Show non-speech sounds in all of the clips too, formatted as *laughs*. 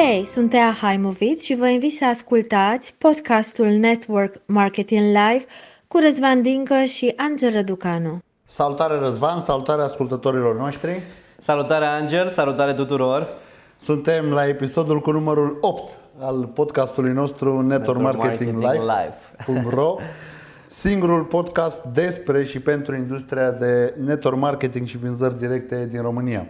Hei, sunt Tea Haimovic și vă invit să ascultați podcastul Network Marketing Live cu Răzvan Dincă și Angel Răducanu. Salutare Răzvan, salutare ascultătorilor noștri. Salutare Angel, salutare tuturor. Suntem la episodul cu numărul 8 al podcastului nostru Network, Network Marketing, Marketing Live. Live. Singurul podcast despre și pentru industria de network marketing și vânzări directe din România.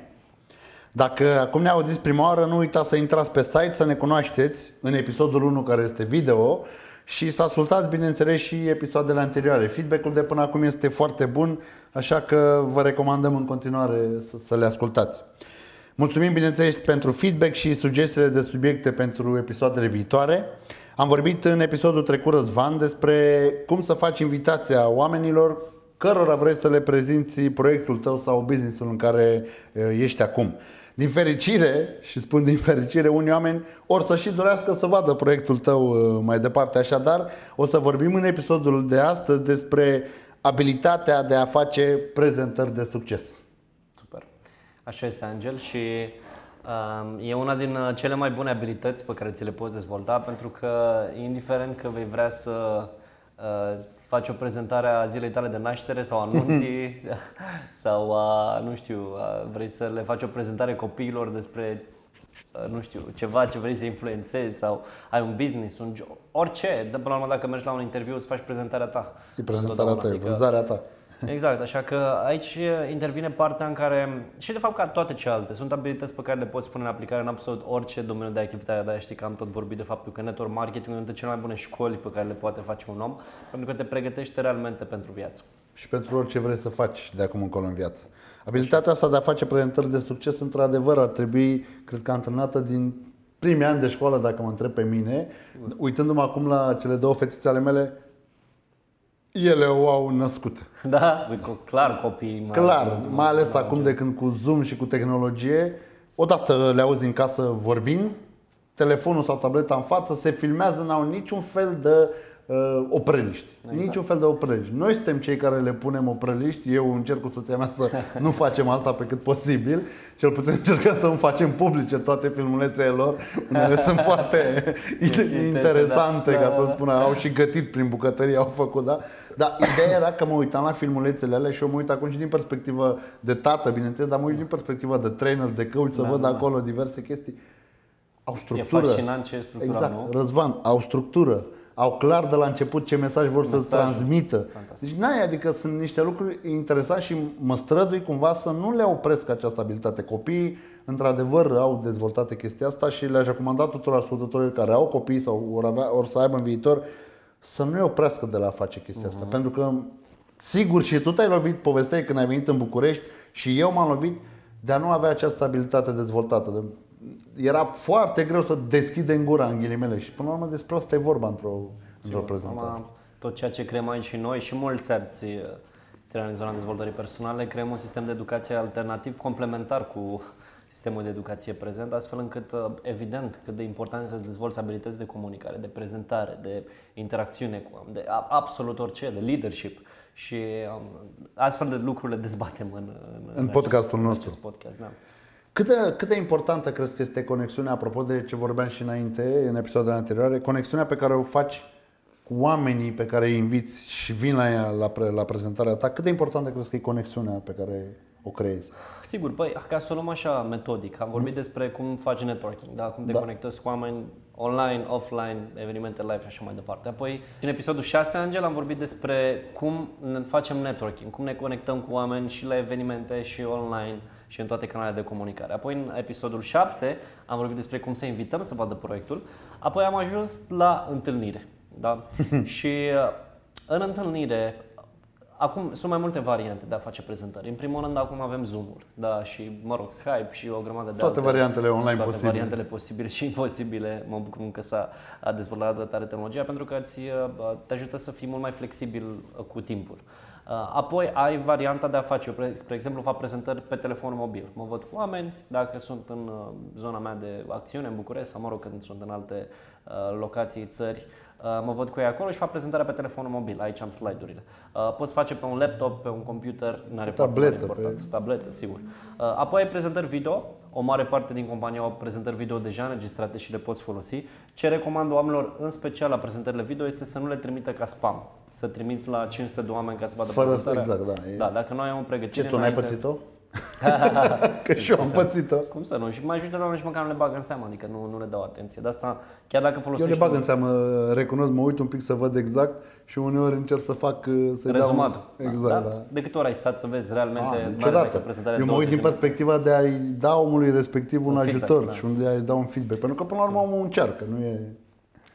Dacă acum ne auziți prima oară, nu uitați să intrați pe site, să ne cunoașteți în episodul 1 care este video și să ascultați, bineînțeles, și episoadele anterioare. Feedback-ul de până acum este foarte bun, așa că vă recomandăm în continuare să, să le ascultați. Mulțumim, bineînțeles, pentru feedback și sugestiile de subiecte pentru episoadele viitoare. Am vorbit în episodul trecut, Răzvan, despre cum să faci invitația oamenilor cărora vreți să le prezinți proiectul tău sau businessul în care ești acum. Din fericire, și spun din fericire, unii oameni or să și dorească să vadă proiectul tău mai departe. Așadar, o să vorbim în episodul de astăzi despre abilitatea de a face prezentări de succes. Super. Așa este, Angel, și uh, e una din cele mai bune abilități pe care ți le poți dezvolta, pentru că, indiferent că vei vrea să uh, faci o prezentare a zilei tale de naștere sau *laughs* anunții sau, a, nu știu, a, vrei să le faci o prezentare copiilor despre, a, nu știu, ceva ce vrei să influențezi sau ai un business, un job, orice. De până la urmă, dacă mergi la un interviu, să faci prezentarea ta. E prezentarea ta, e adică vânzarea ta. Exact, așa că aici intervine partea în care, și de fapt ca toate celelalte, sunt abilități pe care le poți pune în aplicare în absolut orice domeniu de activitate, dar știi că am tot vorbit de faptul că network marketing e una dintre cele mai bune școli pe care le poate face un om, pentru că te pregătește realmente pentru viață. Și pentru orice vrei să faci de acum încolo în viață. Abilitatea asta de a face prezentări de succes, într-adevăr, ar trebui, cred că, antrenată din primii ani de școală, dacă mă întreb pe mine. Uitându-mă acum la cele două fetițe ale mele, ele o au născut. *laughs* Da, clar copii. Mai clar, mai ales acum de când cu Zoom și cu tehnologie, odată le auzi în casă vorbind, telefonul sau tableta în față, se filmează, n-au niciun fel de uh, opreliști. Exact. Niciun fel de opreliști. Noi suntem cei care le punem opreliști. Eu încerc cu soția mea să *laughs* nu facem asta pe cât posibil. Cel puțin încercăm să nu facem publice toate filmulețele lor. Unele *laughs* sunt foarte *laughs* interesante, ca să spun. Au și gătit prin bucătărie, au făcut, da? Dar ideea era că mă uitam la filmulețele alea și eu mă uit acum și din perspectivă de tată, bineînțeles, dar mă uit din perspectivă de trainer, de coach, să da, văd da. acolo diverse chestii. Au structură. E fascinant ce e structura, exact. nu? Răzvan, au structură au clar de la început ce mesaj vor să transmită. Fantastic. Deci n-ai, adică sunt niște lucruri interesante și mă strădui cumva să nu le opresc această abilitate. Copiii, într-adevăr, au dezvoltat chestia asta și le-aș recomanda tuturor ascultătorilor care au copii sau or, avea, or să aibă în viitor să nu-i oprească de la a face chestia uh-huh. asta. Mhm. Pentru că, sigur, și tu te-ai lovit, povesteai când ai venit în București și eu m-am lovit de a nu avea această abilitate dezvoltată. De era foarte greu să deschide în gura, în ghilimele. Și până la urmă despre asta e vorba într-o, într-o prezentare. Tot ceea ce creăm aici și noi și mulți alții în zona dezvoltării personale, creăm un sistem de educație alternativ complementar cu sistemul de educație prezent, astfel încât, uh, evident, cât de important este să dezvolți abilități de comunicare, de prezentare, de interacțiune cu de absolut orice, de leadership. Și um, astfel de lucruri le dezbatem în, în, în podcastul acest, nostru. podcast, da. Cât de, cât de importantă crezi că este conexiunea, apropo de ce vorbeam și înainte, în episoadele anterioare, conexiunea pe care o faci cu oamenii pe care îi inviți și vin la ea la, pre, la prezentarea ta, cât de importantă crezi că e conexiunea pe care o creezi? Sigur, păi, ca să o luăm așa metodic, am vorbit mm. despre cum faci networking, da? cum te da. conectezi cu oameni online, offline, evenimente live și așa mai departe. Apoi, în episodul 6, Angel, am vorbit despre cum ne facem networking, cum ne conectăm cu oameni și la evenimente și online și în toate canalele de comunicare. Apoi, în episodul 7, am vorbit despre cum să invităm să vadă proiectul. Apoi am ajuns la întâlnire. Da? *laughs* și uh, în întâlnire Acum sunt mai multe variante de a face prezentări. În primul rând, acum avem Zoom-uri, da, și, mă rog, Skype și o grămadă de Toate alte, variantele online toate posibile. variantele posibile și *laughs* imposibile. Mă bucur că s-a dezvoltat tare tehnologia pentru că îți, uh, te ajută să fii mult mai flexibil uh, cu timpul. Uh, apoi ai varianta de a face, eu, spre exemplu, fac prezentări pe telefon mobil. Mă văd cu oameni, dacă sunt în zona mea de acțiune, în București, sau mă rog, când sunt în alte locații, țări, Uh, mă văd cu ei acolo și fac prezentarea pe telefonul mobil. Aici am slide-urile. Uh, poți face pe un laptop, pe un computer, nu are tabletă, pe... tabletă, sigur. Uh, apoi ai prezentări video. O mare parte din companie au prezentări video deja înregistrate și le poți folosi. Ce recomand oamenilor, în special la prezentările video, este să nu le trimită ca spam. Să trimiți la 500 de oameni ca să vadă Fără, prezentarea. Exact, da. E... Da, dacă noi am o pregătire... Ce, tu n-ai pățit-o? *laughs* că și eu am pățit-o. Cum să nu? Și majoritatea oamenii măcar nu le bagă în seamă, adică nu, nu le dau atenție. De asta, chiar dacă folosești... Eu le bag în seamă, recunosc, mă uit un pic să văd exact și uneori încerc să fac... Să Rezumatul. Dau... Exact, da. da. De câte ori ai stat să vezi realmente... A, niciodată. Eu mă uit din perspectiva de a-i da omului respectiv un, un ajutor feedback, da. și unde a-i da un feedback. Pentru că până la urmă omul încearcă, nu e...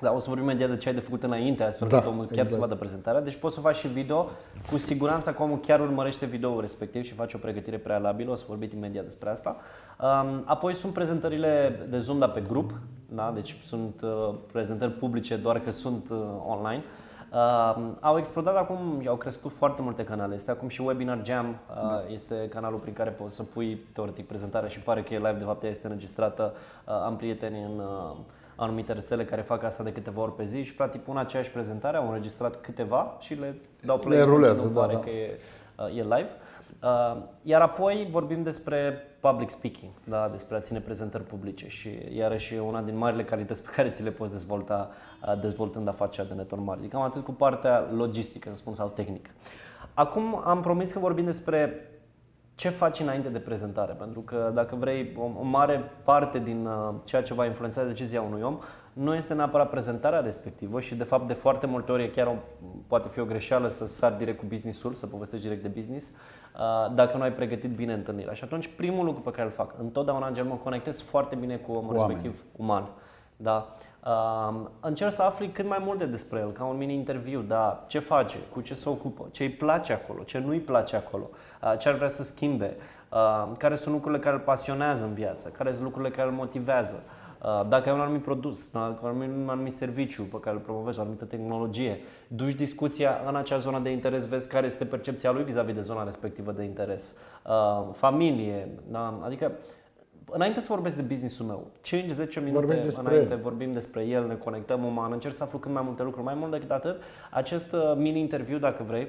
Da, o să vorbim imediat de ce ai de făcut înainte, astfel da, omul chiar exact. să vadă prezentarea. Deci poți să faci și video, cu siguranță că omul chiar urmărește video respectiv și face o pregătire prealabilă, o să vorbim imediat despre asta. Um, apoi sunt prezentările de Zoom, dar pe grup, da? deci sunt uh, prezentări publice, doar că sunt uh, online. Uh, au explodat acum, au crescut foarte multe canale. Este acum și Webinar Jam, uh, da. este canalul prin care poți să pui teoretic prezentarea și pare că e live, de fapt ea este înregistrată. Uh, am prieteni în uh, anumite rețele care fac asta de câteva ori pe zi și practic pun aceeași prezentare, au înregistrat câteva și le dau play. Le rulează, da, pare da. că e, uh, e live. Uh, iar apoi vorbim despre public speaking, da, despre a ține prezentări publice și iarăși e una din marile calități pe care ți le poți dezvolta uh, dezvoltând afacerea de network marketing. Cam atât cu partea logistică, în spun, sau tehnică. Acum am promis că vorbim despre ce faci înainte de prezentare, pentru că dacă vrei, o, o mare parte din uh, ceea ce va influența decizia unui om nu este neapărat prezentarea respectivă și de fapt de foarte multe ori chiar o, poate fi o greșeală să sar direct cu businessul, să povestești direct de business, uh, dacă nu ai pregătit bine întâlnirea. Și atunci primul lucru pe care îl fac, întotdeauna în mă conectez foarte bine cu omul Oameni. respectiv uman. Da? Uh, încerc să afli cât mai multe despre el, ca un mini-interviu, da, ce face, cu ce se ocupă, ce îi place acolo, ce nu îi place acolo, uh, ce ar vrea să schimbe, uh, care sunt lucrurile care îl pasionează în viață, care sunt lucrurile care îl motivează. Uh, dacă ai un anumit produs, dacă ai un anumit serviciu pe care îl promovezi, o anumită tehnologie, duci discuția în acea zonă de interes, vezi care este percepția lui vis-a-vis de zona respectivă de interes. Uh, familie, da? adică înainte să vorbesc de businessul meu, 5-10 minute înainte el. vorbim despre el, ne conectăm uman, încerc să aflu cât mai multe lucruri. Mai mult decât atât, acest uh, mini-interviu, dacă vrei,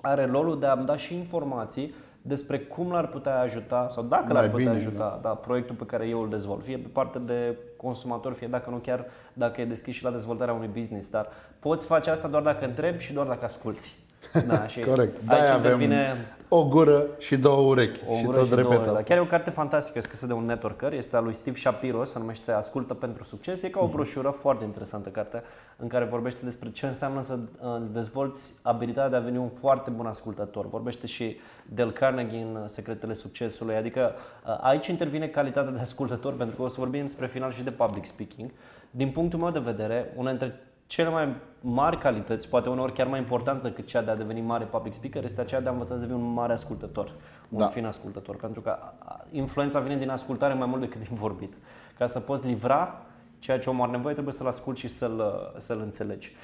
are rolul de a-mi da și informații despre cum l-ar putea ajuta sau dacă l-ar putea bine, ajuta da. Da, proiectul pe care eu îl dezvolt, fie pe partea de consumator, fie dacă nu chiar dacă e deschis și la dezvoltarea unui business, dar poți face asta doar dacă întrebi și doar dacă asculti. Da, și *laughs* Corect. Da, avem intervine... o gură și două urechi. O și tot și repet două, da. Chiar e o carte fantastică scrisă de un networker, este a lui Steve Shapiro, se numește Ascultă pentru succes. E ca o mhm. broșură foarte interesantă carte în care vorbește despre ce înseamnă să uh, dezvolți abilitatea de a deveni un foarte bun ascultător. Vorbește și Del Carnegie în Secretele Succesului, adică uh, aici intervine calitatea de ascultător pentru că o să vorbim spre final și de public speaking. Din punctul meu de vedere, una dintre cele mai mari calități, poate uneori chiar mai importantă decât cea de a deveni mare public speaker, este aceea de a învăța să devii un mare ascultător, un da. fin ascultător. Pentru că influența vine din ascultare mai mult decât din vorbit. Ca să poți livra ceea ce omul are nevoie, trebuie să-l asculti și să-l, să-l înțelegi.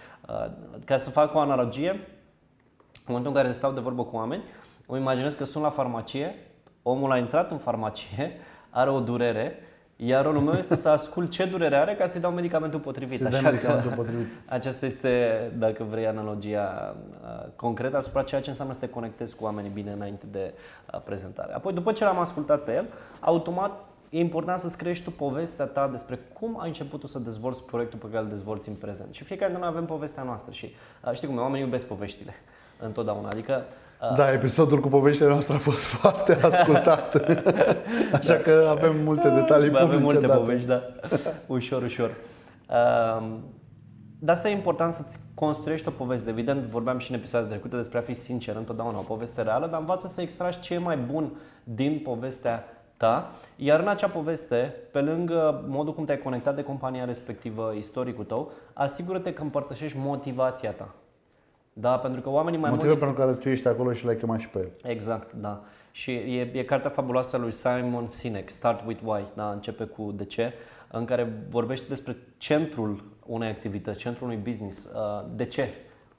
Ca să fac o analogie, în momentul în care stau de vorbă cu oameni, îmi imaginez că sunt la farmacie, omul a intrat în farmacie, are o durere iar rolul meu este să ascult ce durere are ca să-i dau medicamentul potrivit. Să Așa medicamentul că potrivit. *laughs* Aceasta este, dacă vrei, analogia uh, concretă asupra ceea ce înseamnă să te conectezi cu oamenii bine înainte de uh, prezentare. Apoi, după ce l-am ascultat pe el, automat e important să-ți crești tu povestea ta despre cum ai început tu să dezvolți proiectul pe care îl dezvolți în prezent. Și fiecare dintre noi avem povestea noastră și uh, știi cum, oamenii iubesc poveștile întotdeauna. Adică da, episodul cu poveștile noastre a fost *laughs* foarte ascultat. *laughs* Așa că avem multe detalii publice. Avem multe date. povești, da. *laughs* Ușor, ușor. Um, de asta e important să-ți construiești o poveste. Evident, vorbeam și în episoadele trecute despre a fi sincer întotdeauna, o poveste reală, dar învață să extragi ce e mai bun din povestea ta, iar în acea poveste, pe lângă modul cum te-ai conectat de compania respectivă, istoricul tău, asigură-te că împărtășești motivația ta. Da, pentru că oamenii mai Motivul pentru care tu ești acolo și l-ai chemat și pe el. Exact, da. Și e, e cartea fabuloasă a lui Simon Sinek, Start with Why, da, începe cu de ce, în care vorbește despre centrul unei activități, centrul unui business, uh, de ce.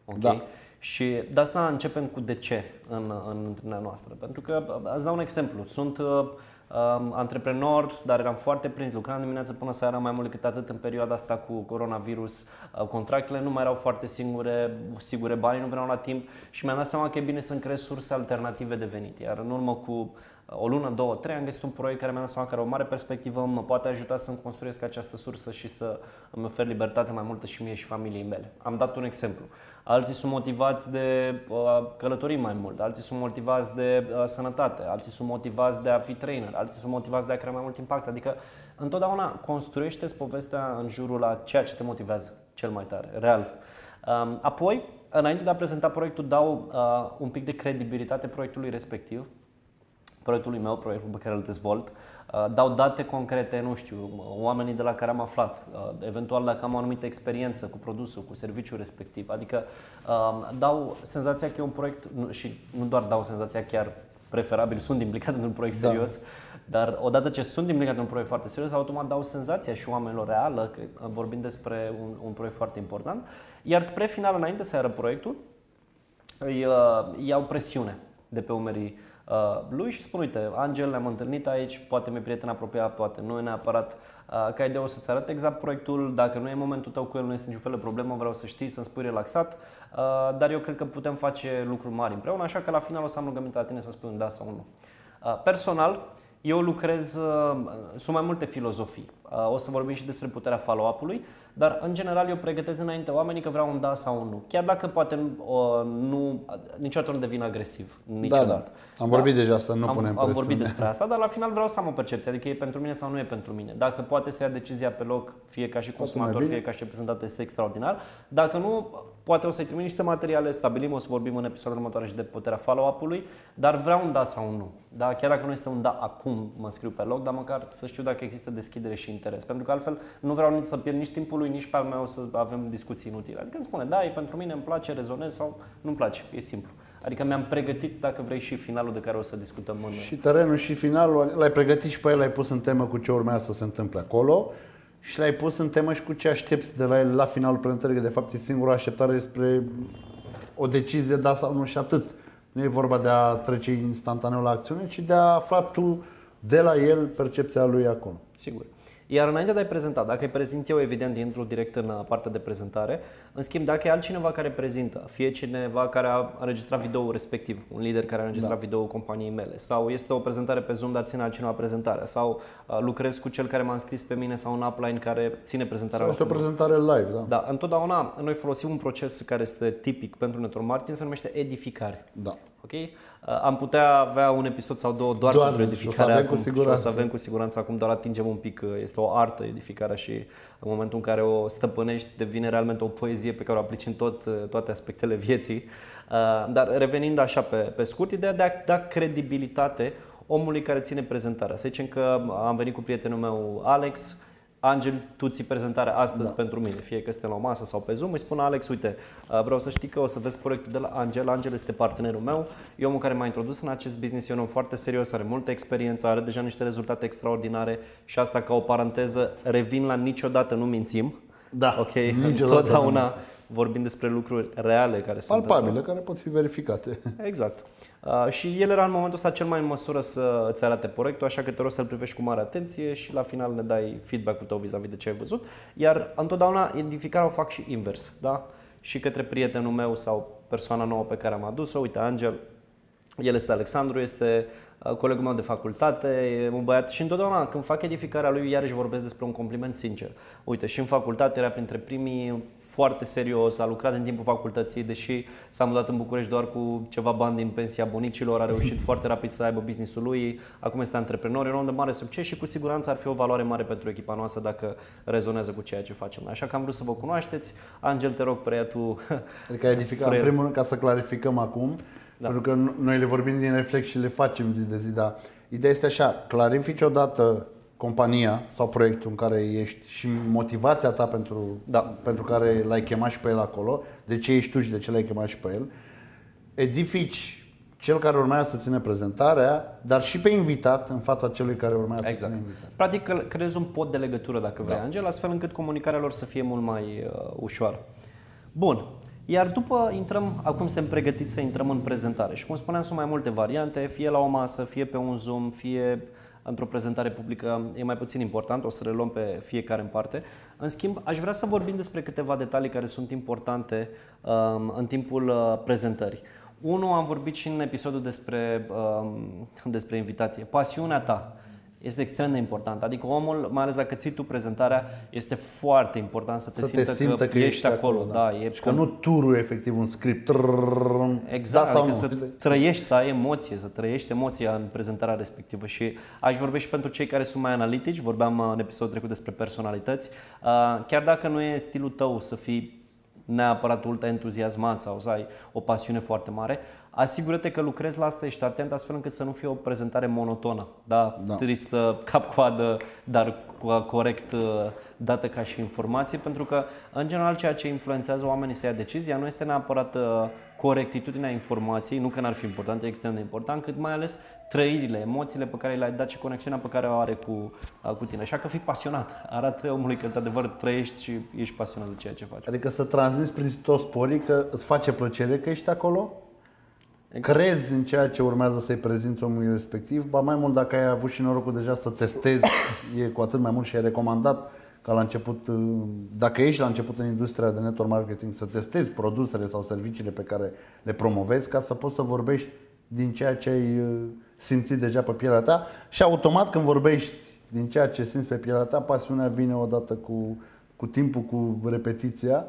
Okay? Da. Și de asta începem cu de ce în, în întâlnirea noastră. Pentru că, îți dau un exemplu, sunt uh, um, antreprenor, dar eram foarte prins, lucram dimineața până seara mai mult decât atât în perioada asta cu coronavirus. Uh, contractele nu mai erau foarte singure, sigure, banii nu veneau la timp și mi-am dat seama că e bine să-mi creez surse alternative de venit. Iar în urmă cu o lună, două, trei, am găsit un proiect care mi-a dat seama că are o mare perspectivă, mă poate ajuta să-mi construiesc această sursă și să îmi ofer libertate mai multă și mie și familiei mele. Am dat un exemplu. Alții sunt motivați de uh, călătorii mai mult, alții sunt motivați de uh, sănătate, alții sunt motivați de a fi trainer, alții sunt motivați de a crea mai mult impact. Adică întotdeauna construiește povestea în jurul la ceea ce te motivează cel mai tare, real. Um, apoi, înainte de a prezenta proiectul, dau uh, un pic de credibilitate proiectului respectiv proiectului meu, proiectul pe care îl dezvolt, uh, dau date concrete, nu știu, oamenii de la care am aflat, uh, eventual dacă am o anumită experiență cu produsul, cu serviciul respectiv. Adică uh, dau senzația că e un proiect și nu doar dau senzația chiar preferabil sunt implicat într-un proiect da. serios, dar odată ce sunt implicat într-un proiect foarte serios, automat dau senzația și oamenilor reală că vorbim despre un, un proiect foarte important. Iar spre final, înainte să iară proiectul, îi iau presiune de pe umerii Uh, lui și spun, uite, Angel, ne-am întâlnit aici, poate mi-e prieten apropiat, poate nu e neapărat uh, ca idee o să-ți arăt exact proiectul, dacă nu e momentul tău cu el, nu este niciun fel de problemă, vreau să știi, să-mi spui relaxat, uh, dar eu cred că putem face lucruri mari împreună, așa că la final o să am rugămintea la tine să spui un da sau un nu. Personal, eu lucrez, sunt mai multe filozofii. O să vorbim și despre puterea follow-up-ului, dar în general eu pregătesc înainte oamenii că vreau un da sau un nu. Chiar dacă poate nu, nu niciodată nu devin agresiv. Niciodată. Da, da. Am vorbit da. deja asta, nu am, punem Am vorbit despre asta, dar la final vreau să am o percepție, adică e pentru mine sau nu e pentru mine. Dacă poate să ia decizia pe loc, fie ca și consumator, fie ca și reprezentant, este extraordinar. Dacă nu, poate o să-i trimit niște materiale, stabilim, o să vorbim în episodul următoare și de puterea follow-up-ului, dar vreau un da sau un nu. Da, chiar dacă nu este un da acum, mă scriu pe loc, dar măcar să știu dacă există deschidere și interes. Pentru că altfel nu vreau nici să pierd nici timpul lui, nici pe al meu să avem discuții inutile. Adică îmi spune, da, e pentru mine, îmi place, rezonez sau nu-mi place, e simplu. Adică mi-am pregătit, dacă vrei, și finalul de care o să discutăm în... Și terenul și finalul, l-ai pregătit și pe el, l-ai pus în temă cu ce urmează să se întâmple acolo și l-ai pus în temă și cu ce aștepți de la el la finalul prezentării, că de fapt e singura așteptare spre o decizie da sau nu și atât. Nu e vorba de a trece instantaneu la acțiune, ci de a afla tu de la el percepția lui acolo. Sigur. Iar înainte de a-i prezenta, dacă îi prezint eu, evident, intru direct în partea de prezentare. În schimb, dacă e altcineva care prezintă, fie cineva care a înregistrat video respectiv, un lider care a înregistrat da. video companiei mele, sau este o prezentare pe Zoom, dar ține altcineva prezentarea, sau uh, lucrez cu cel care m-a înscris pe mine sau un upline care ține prezentarea. Sau este o prezentare live, da. Da, întotdeauna noi folosim un proces care este tipic pentru network marketing, se numește edificare. Da. Ok? Uh, am putea avea un episod sau două doar, doar pentru edificare acum. Cu siguranță. Și o să avem cu siguranță acum, doar atingem un pic, uh, este o artă edificarea și în momentul în care o stăpânești devine realmente o poezie pe care o aplici în tot, uh, toate aspectele *laughs* vieții. Dar revenind așa pe, pe scurt, ideea de a da credibilitate omului care ține prezentarea. Să zicem că am venit cu prietenul meu Alex, Angel, tu ții prezentarea astăzi da. pentru mine, fie că suntem la o masă sau pe Zoom, îi spun Alex, uite, uh, vreau să știi că o să vezi proiectul de la Angel. Angel este partenerul meu, e omul care m-a introdus în acest business, e un om foarte serios, are multă experiență, are deja niște rezultate extraordinare și asta ca o paranteză, revin la niciodată nu mințim. Da, ok, întotdeauna vorbim despre lucruri reale care sunt palpabile, care pot fi verificate. *laughs* Exact. Uh, și el era în momentul ăsta cel mai în măsură să îți arate proiectul, așa că te rog să-l privești cu mare atenție și la final ne dai feedback-ul tău vis-a-vis de ce ai văzut. Iar întotdeauna identificarea o fac și invers, da? Și către prietenul meu sau persoana nouă pe care am adus-o, uite, Angel, el este Alexandru, este uh, colegul meu de facultate, e un băiat și întotdeauna când fac edificarea lui, iarăși vorbesc despre un compliment sincer. Uite, și în facultate era printre primii foarte serios, a lucrat în timpul facultății, deși s-a mutat în București doar cu ceva bani din pensia bunicilor, a reușit *laughs* foarte rapid să aibă businessul lui, acum este antreprenor, e un om de mare succes și cu siguranță ar fi o valoare mare pentru echipa noastră dacă rezonează cu ceea ce facem noi. Așa că am vrut să vă cunoașteți. Angel, te rog, preia tu. *laughs* Adică ai edificat, în primul rând, ca să clarificăm acum, da. pentru că noi le vorbim din reflex și le facem zi de zi, dar ideea este așa, clarifici odată compania sau proiectul în care ești și motivația ta pentru, da. pentru care l-ai chemat și pe el acolo, de ce ești tu și de ce l-ai chemat și pe el, edifici cel care urmează să ține prezentarea, dar și pe invitat în fața celui care urmează exact. să ține invitarea. Practic creezi un pod de legătură, dacă vrei, da. Angel, astfel încât comunicarea lor să fie mult mai uh, ușoară. Bun. Iar după intrăm, acum suntem pregătiți să intrăm în prezentare și cum spuneam sunt mai multe variante, fie la o masă, fie pe un Zoom, fie într-o prezentare publică e mai puțin important, o să le luăm pe fiecare în parte. În schimb, aș vrea să vorbim despre câteva detalii care sunt importante um, în timpul uh, prezentării. Unul, am vorbit și în episodul despre, um, despre invitație. Pasiunea ta este extrem de important. Adică omul, mai ales dacă ții tu prezentarea, este foarte important să te, să simtă, te simtă că, că ești acolo. acolo da. Da, e și că nu turul efectiv un script. Exact, da sau adică nu. să trăiești, să ai emoție, să trăiești emoția în prezentarea respectivă. Și aș vorbi și pentru cei care sunt mai analitici, vorbeam în episodul trecut despre personalități. Uh, chiar dacă nu e stilul tău să fii neapărat ultra entuziasmat sau să ai o pasiune foarte mare, asigură-te că lucrezi la asta, ești atent astfel încât să nu fie o prezentare monotonă, da, da. tristă, cap-coadă, dar corect uh, dată ca și informație, pentru că, în general, ceea ce influențează oamenii să ia decizia nu este neapărat uh, corectitudinea informației, nu că n-ar fi important, e extrem de important, cât mai ales trăirile, emoțiile pe care le-ai dat și conexiunea pe care o are cu, uh, cu tine. Așa că fii pasionat. Arată omului că într-adevăr trăiești și ești pasionat de ceea ce faci. Adică să transmiți prin toți sporii că îți face plăcere că ești acolo? Exact. Crezi în ceea ce urmează să-i prezinți omului respectiv, ba mai mult dacă ai avut și norocul deja să testezi, e cu atât mai mult și ai recomandat ca la început, uh, dacă ești la început în industria de network marketing, să testezi produsele sau serviciile pe care le promovezi ca să poți să vorbești din ceea ce ai uh, simțit deja pe pielea ta și automat când vorbești din ceea ce simți pe pielea ta, pasiunea vine odată cu, cu timpul, cu repetiția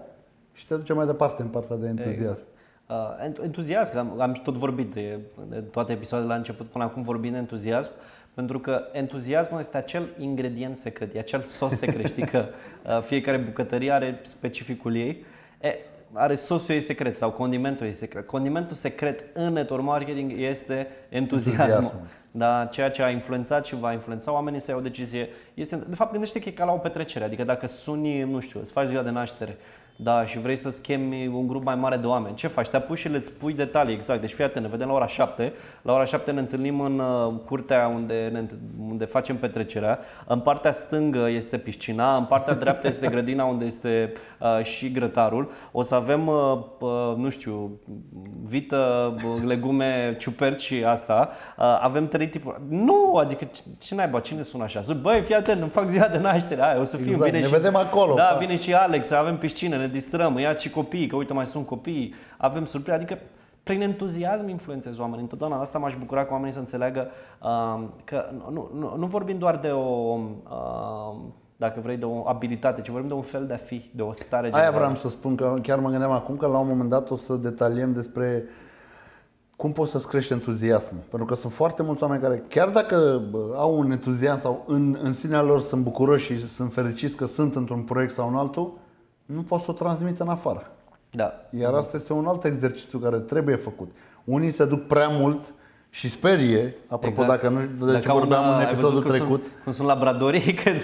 și te duce mai departe în partea de entuziasm. Exact. Uh, entuziasm, am, am tot vorbit de, de toate episoadele la început până acum vorbim de entuziasm, pentru că entuziasmul este acel ingredient secret, e acel sos secret, știi că *laughs* uh, fiecare bucătărie are specificul ei. E, are sosul ei secret sau condimentul ei secret. Condimentul secret în network marketing este entuziasmul. entuziasmul. Da, ceea ce a influențat și va influența oamenii să iau o decizie este, de fapt, gândește că e ca la o petrecere, adică dacă suni, nu știu, îți faci ziua de naștere, da, și vrei să-ți chemi un grup mai mare de oameni. Ce faci? Te apuci și le spui detalii, exact. Deci fii atent, ne vedem la ora 7. La ora 7 ne întâlnim în uh, curtea unde, ne, unde facem petrecerea. În partea stângă este piscina, în partea *laughs* dreaptă este grădina unde este uh, și grătarul. O să avem, uh, uh, nu știu, vită, legume, ciuperci asta. Uh, avem trei tipuri. Nu, adică ce, ce naiba, cine sună așa? Zic, băi, fii atent, îmi fac ziua de naștere, Hai, o să fiu, exact, vine ne și, vedem acolo. Da, vine și Alex, avem piscină, ne distrăm, ia și copii, că uite mai sunt copii, avem surprize, adică prin entuziasm influențezi oamenii. Întotdeauna asta m-aș bucura ca oamenii să înțeleagă uh, că nu, nu, nu vorbim doar de o, uh, dacă vrei, de o abilitate, ci vorbim de un fel de a fi, de o stare Aia generală. vreau să spun, că chiar mă gândeam acum că la un moment dat o să detaliem despre cum poți să-ți crești entuziasmul. Pentru că sunt foarte mulți oameni care, chiar dacă au un entuziasm sau în, în sinea lor sunt bucuroși și sunt fericiți că sunt într-un proiect sau în altul, nu pot să o transmită în afară. Da. Iar asta este un alt exercițiu care trebuie făcut. Unii se duc prea mult și sperie, apropo exact. dacă nu de ce vorbeam în episodul cum trecut. Sunt, cum sunt labradorii *laughs* când,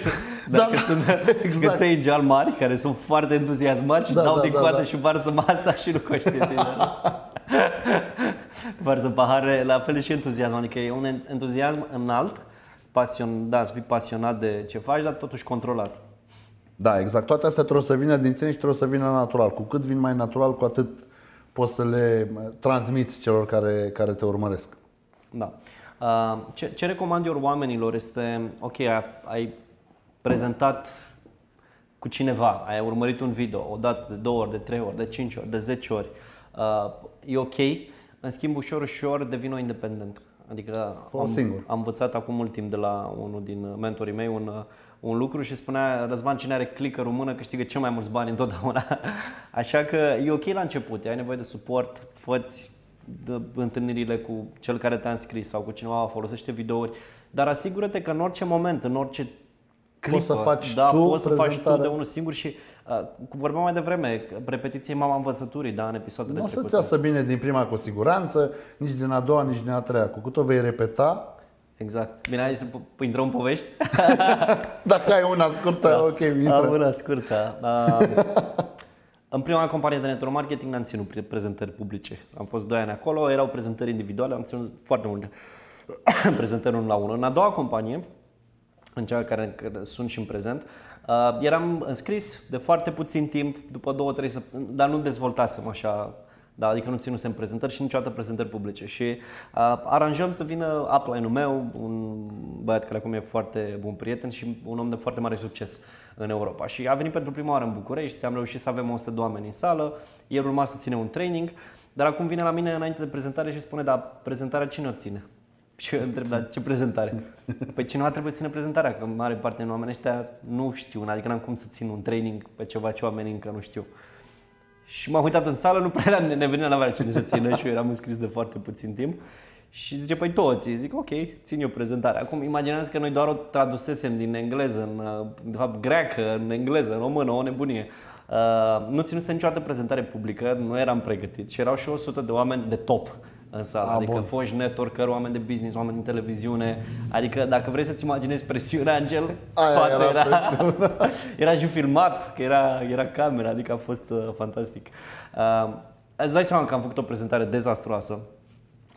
da, dacă da, sunt *laughs* exact. căței mari care sunt foarte entuziasmați și da, dau da, din da, coadă da. și varsă masa și nu conștientiză. *laughs* varsă pahare, la fel și entuziasm, adică e un entuziasm înalt, pasion, da, să fii pasionat de ce faci, dar totuși controlat. Da, exact. Toate astea trebuie să vină din tine și trebuie să vină natural. Cu cât vin mai natural, cu atât poți să le transmiți celor care, care te urmăresc. Da. Uh, ce, ce recomand eu oamenilor este, ok, ai, ai prezentat cu cineva, ai urmărit un video o dată, de două ori, de trei ori, de cinci ori, de zece ori, uh, e ok, în schimb ușor, ușor devin o independent. Adică am, singur. am învățat acum mult timp de la unul din mentorii mei un, un lucru și spunea Răzvan cine are clică română câștigă cel mai mulți bani întotdeauna. *laughs* Așa că e ok la început, ai nevoie de suport, făți de întâlnirile cu cel care te-a înscris sau cu cineva, folosește videouri, dar asigură-te că în orice moment, în orice clipă, poți să faci da, tu poți să faci tu de unul singur și uh, vorbeam mai devreme, repetiție mama învățăturii, da, în episoadele Nu o să-ți iasă bine din prima cu siguranță, nici din a doua, nici din a treia. Cu cât o vei repeta, Exact. Bine, hai să intrăm în povești? *laughs* Dacă ai una scurtă, da. ok, intră. Am una scurtă. Uh, în prima companie de network marketing n-am ținut prezentări publice. Am fost doi ani acolo, erau prezentări individuale, am ținut foarte multe *coughs* prezentări unul la unul. În a doua companie, în cea care sunt și în prezent, uh, eram înscris de foarte puțin timp, după două, trei săptămâni, dar nu dezvoltasem așa Da, adică nu ținusem prezentări și niciodată prezentări publice. Și uh, aranjăm să vină upline-ul meu, un băiat care acum e foarte bun prieten și un om de foarte mare succes în Europa. Și a venit pentru prima oară în București, am reușit să avem 100 de oameni în sală, el urma să ține un training, dar acum vine la mine înainte de prezentare și spune, da, prezentarea cine o ține? *laughs* Și eu întreb, dar ce prezentare? Păi cineva trebuie să țină prezentarea, că mare parte din oamenii ăștia nu știu, adică n-am cum să țin un training pe ceva ce oamenii încă nu știu. Și m-am uitat în sală, nu prea era nevenit la cine să țină și eu eram înscris de foarte puțin timp. Și zice, păi toți. Zic, ok, țin eu prezentarea. Acum imaginează că noi doar o tradusesem din engleză, în, de fapt greacă, în engleză, în română, o nebunie. Uh, nu ținuse niciodată prezentare publică, nu eram pregătit și erau și 100 de oameni de top în sală, A, adică bun. foști networker, oameni de business, oameni de televiziune, adică dacă vrei să-ți imaginezi presiunea, Angel, *laughs* Aia toată era, era, *laughs* era și filmat, că era, era camera, adică a fost uh, fantastic. Uh, îți dai seama că am făcut o prezentare dezastruoasă,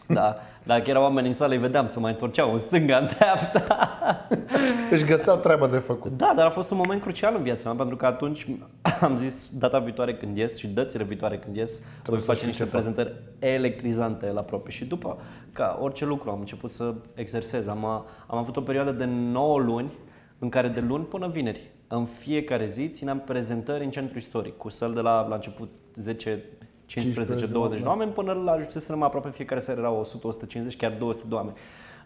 da. Dacă erau oameni în sală, îi vedeam să mai întorceau în stânga, în dreapta. *laughs* Își găseau treaba de făcut. Da, dar a fost un moment crucial în viața mea, pentru că atunci *laughs* am zis data viitoare când ies și dățile viitoare când ies, Trebuie voi face niște prezentări electrizante la propriu. Și după, ca orice lucru, am început să exersez. Am, am avut o perioadă de 9 luni în care de luni până vineri, în fiecare zi, țineam prezentări în centru istoric, cu săl de la, la început 10 15-20 de oameni până la ajunge să mai aproape fiecare seară erau 100-150, chiar 200 de oameni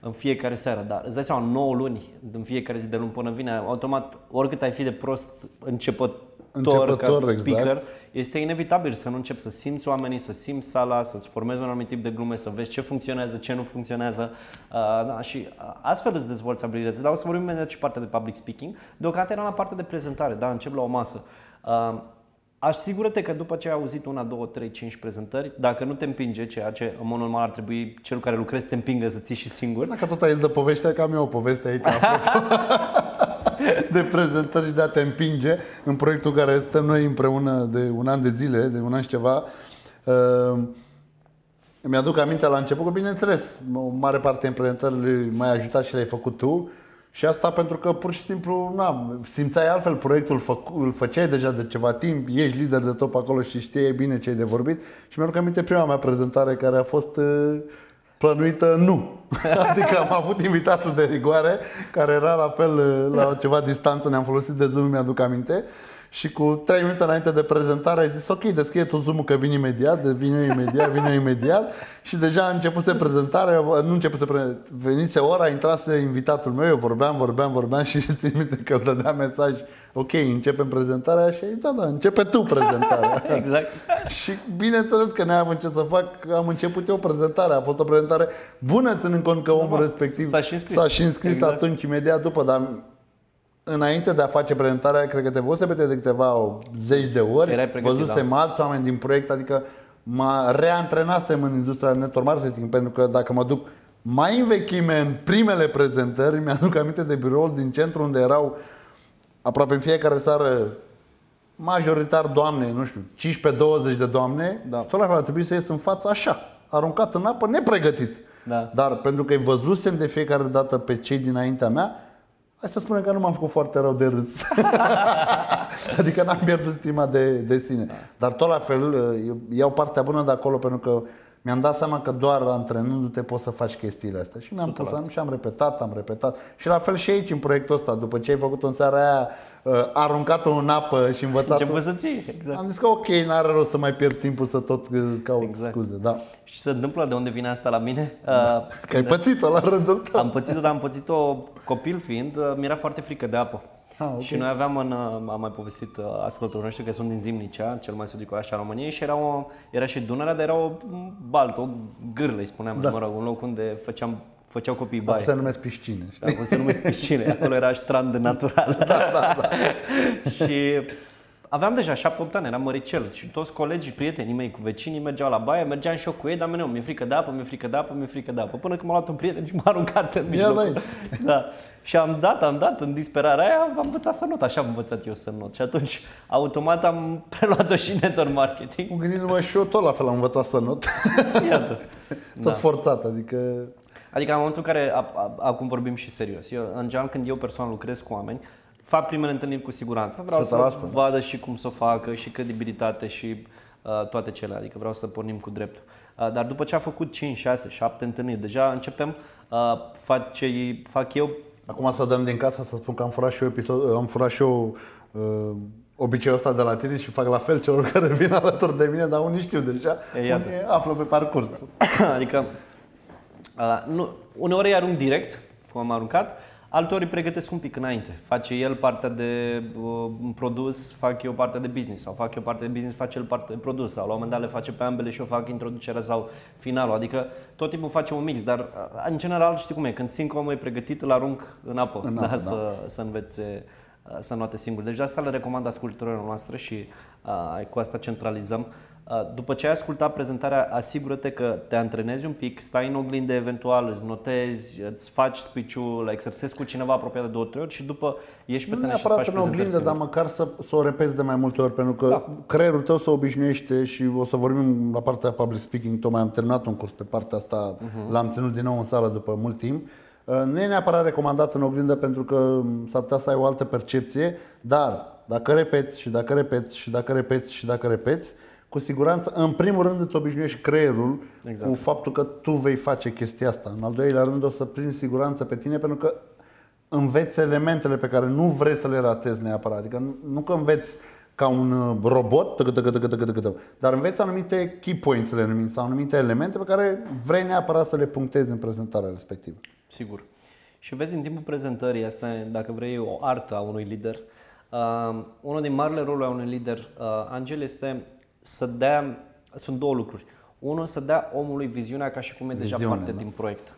în fiecare seară, dar îți dai seama, 9 luni în fiecare zi de luni până vine, automat, oricât ai fi de prost începător, începător ca speaker, exact. este inevitabil să nu începi să simți oamenii, să simți sala, să-ți formezi un anumit tip de glume, să vezi ce funcționează, ce nu funcționează uh, da, și uh, astfel îți dezvolți abilități. Dar o să vorbim imediat și partea de public speaking. Deocamdată era la partea de prezentare, da, încep la o masă. Uh, Asigură-te că după ce ai auzit una, două, trei, cinci prezentări, dacă nu te împinge, ceea ce în mod normal ar trebui cel care lucrezi să te împingă să ții și singur. Dacă tot ai de poveste, că am eu o poveste aici *laughs* de prezentări și de a te împinge în proiectul care stăm noi împreună de un an de zile, de un an și ceva. Uh, mi-aduc aminte la început că, bineînțeles, o mare parte din prezentări m-ai ajutat și le-ai făcut tu. Și asta pentru că pur și simplu na, simțeai altfel proiectul, fă, îl făceai deja de ceva timp, ești lider de top acolo și știi bine ce ai de vorbit. Și mi-aduc aminte prima mea prezentare care a fost uh, plănuită nu. *laughs* adică am avut invitatul de rigoare care era la fel uh, la ceva distanță, ne-am folosit de Zoom, mi-aduc aminte și cu 3 minute înainte de prezentare ai zis ok, deschide tot zoom că vin imediat, vin eu imediat, vin eu imediat *laughs* și deja a început să prezentarea, nu început să pre... venise ora, intrase invitatul meu, eu vorbeam, vorbeam, vorbeam *laughs* și țin minte că îți dădea mesaj ok, începem prezentarea și da, da, începe tu prezentarea. *laughs* exact. și bineînțeles că n-am ce să fac, am început eu prezentarea, a fost o prezentare bună ținând cont că omul respectiv s-a și înscris, s-a și înscris exact. atunci, imediat după, dar înainte de a face prezentarea, cred că te văzuse pe de câteva zeci de ori, văzusem da. alți oameni din proiect, adică mă reantrenasem în industria network marketing, pentru că dacă mă duc mai în vechime, în primele prezentări, mi-aduc aminte de biroul din centru unde erau aproape în fiecare seară majoritar doamne, nu știu, 15-20 de doamne, da. tot la fel a trebuit să ies în față așa, aruncat în apă, nepregătit. Da. Dar pentru că îi văzusem de fiecare dată pe cei dinaintea mea, Hai să spunem că nu m-am făcut foarte rău de râs. *laughs* adică n-am pierdut stima de, de sine. Dar tot la fel, iau partea bună de acolo pentru că mi-am dat seama că doar antrenându-te poți să faci chestiile astea. Și mi-am pus și am repetat, am repetat. Și la fel și aici în proiectul ăsta, după ce ai făcut în seara aia, uh, aruncat-o în apă și învățat Ce să ții, exact. Am zis că ok, n-are rost să mai pierd timpul să tot uh, caut exact. scuze. Da. Și se întâmplă de unde vine asta la mine? Da. Uh, că ai pățit-o la rândul tău. Am pățit-o, dar am pățit-o copil fiind, uh, mi-era foarte frică de apă. Ah, okay. Și noi aveam în, am mai povestit uh, ascultătorii noștri că sunt din Zimnicea, cel mai sudic oraș al României și era, o, era și Dunărea, dar era o baltă, o gârlă, îi spuneam, da. mă rog, un loc unde făceam făceau copii baie. Acum se numesc piscine. Acum se numesc piscine. Acolo era strand natural. *laughs* Da, da, da. *laughs* și aveam deja 7-8 ani, eram măricel și toți colegii, prietenii mei cu vecinii mergeau la baie, mergeam și eu cu ei, dar mereu, mi-e frică de apă, mi-e frică de apă, mi-e frică de apă. Până când m-a luat un prieten și m-a aruncat în mijloc. *laughs* Da. Și am dat, am dat, în disperarea aia am învățat să not, așa am învățat eu să not. Și atunci, automat am preluat-o și network marketing. Mă gândit numai și eu tot la fel am învățat să not. Iată. tot da. forțat, adică... Adică în momentul în care, acum vorbim și serios, eu, în general când eu personal lucrez cu oameni, fac primele întâlniri cu siguranță. Vreau să asta. vadă și cum să o facă și credibilitate și uh, toate cele, adică vreau să pornim cu dreptul. Uh, dar după ce a făcut 5, 6, 7 întâlniri, deja începem, uh, face, fac eu Acum să dăm din casa să spun că am furat și eu, episod, am furat și eu uh, obiceiul ăsta de la tine și fac la fel celor *laughs* care vin alături de mine, dar unii știu deja, e, unii află pe parcurs. *coughs* adică, uh, nu, uneori îi arunc direct, cum am aruncat, alteori îi pregătesc un pic înainte. Face el partea de uh, produs, fac eu partea de business sau fac eu partea de business, face el partea de produs sau la un moment dat le face pe ambele și eu fac introducerea sau finalul. Adică tot timpul facem un mix, dar uh, în general știi cum e, când simt că omul e pregătit, îl arunc în apă, în apă da, da. Să, să învețe uh, să note singur. Deci de asta le recomand ascultătorilor noastre și uh, cu asta centralizăm. După ce ai ascultat prezentarea, asigură-te că te antrenezi un pic, stai în oglindă eventual, îți notezi, îți faci speech-ul, exersezi cu cineva apropiat de două, trei ori și după ieși pe tine și faci în oglindă, dar măcar să, să o repeți de mai multe ori, pentru că da. creierul tău se obișnuiește și o să vorbim la partea public speaking, tocmai am terminat un curs pe partea asta, uh-huh. l-am ținut din nou în sală după mult timp. Nu e neapărat recomandat în oglindă pentru că s-ar putea să ai o altă percepție, dar dacă repeți și dacă repeți și dacă repeți și dacă repeți, cu siguranță, în primul rând îți obișnuiești creierul exact. cu faptul că tu vei face chestia asta. În al doilea rând o să prinzi siguranță pe tine pentru că înveți elementele pe care nu vrei să le ratezi neapărat. Adică nu că înveți ca un uh, robot, dar înveți anumite key points le numim, sau anumite elemente pe care vrei neapărat să le punctezi în prezentarea respectivă. Sigur. Și vezi în timpul prezentării, asta dacă vrei o artă a unui lider, uh, unul din marile roluri a unui lider, uh, Angel, este să dea, sunt două lucruri. Unul, să dea omului viziunea ca și cum e deja Viziune, parte da. din proiect.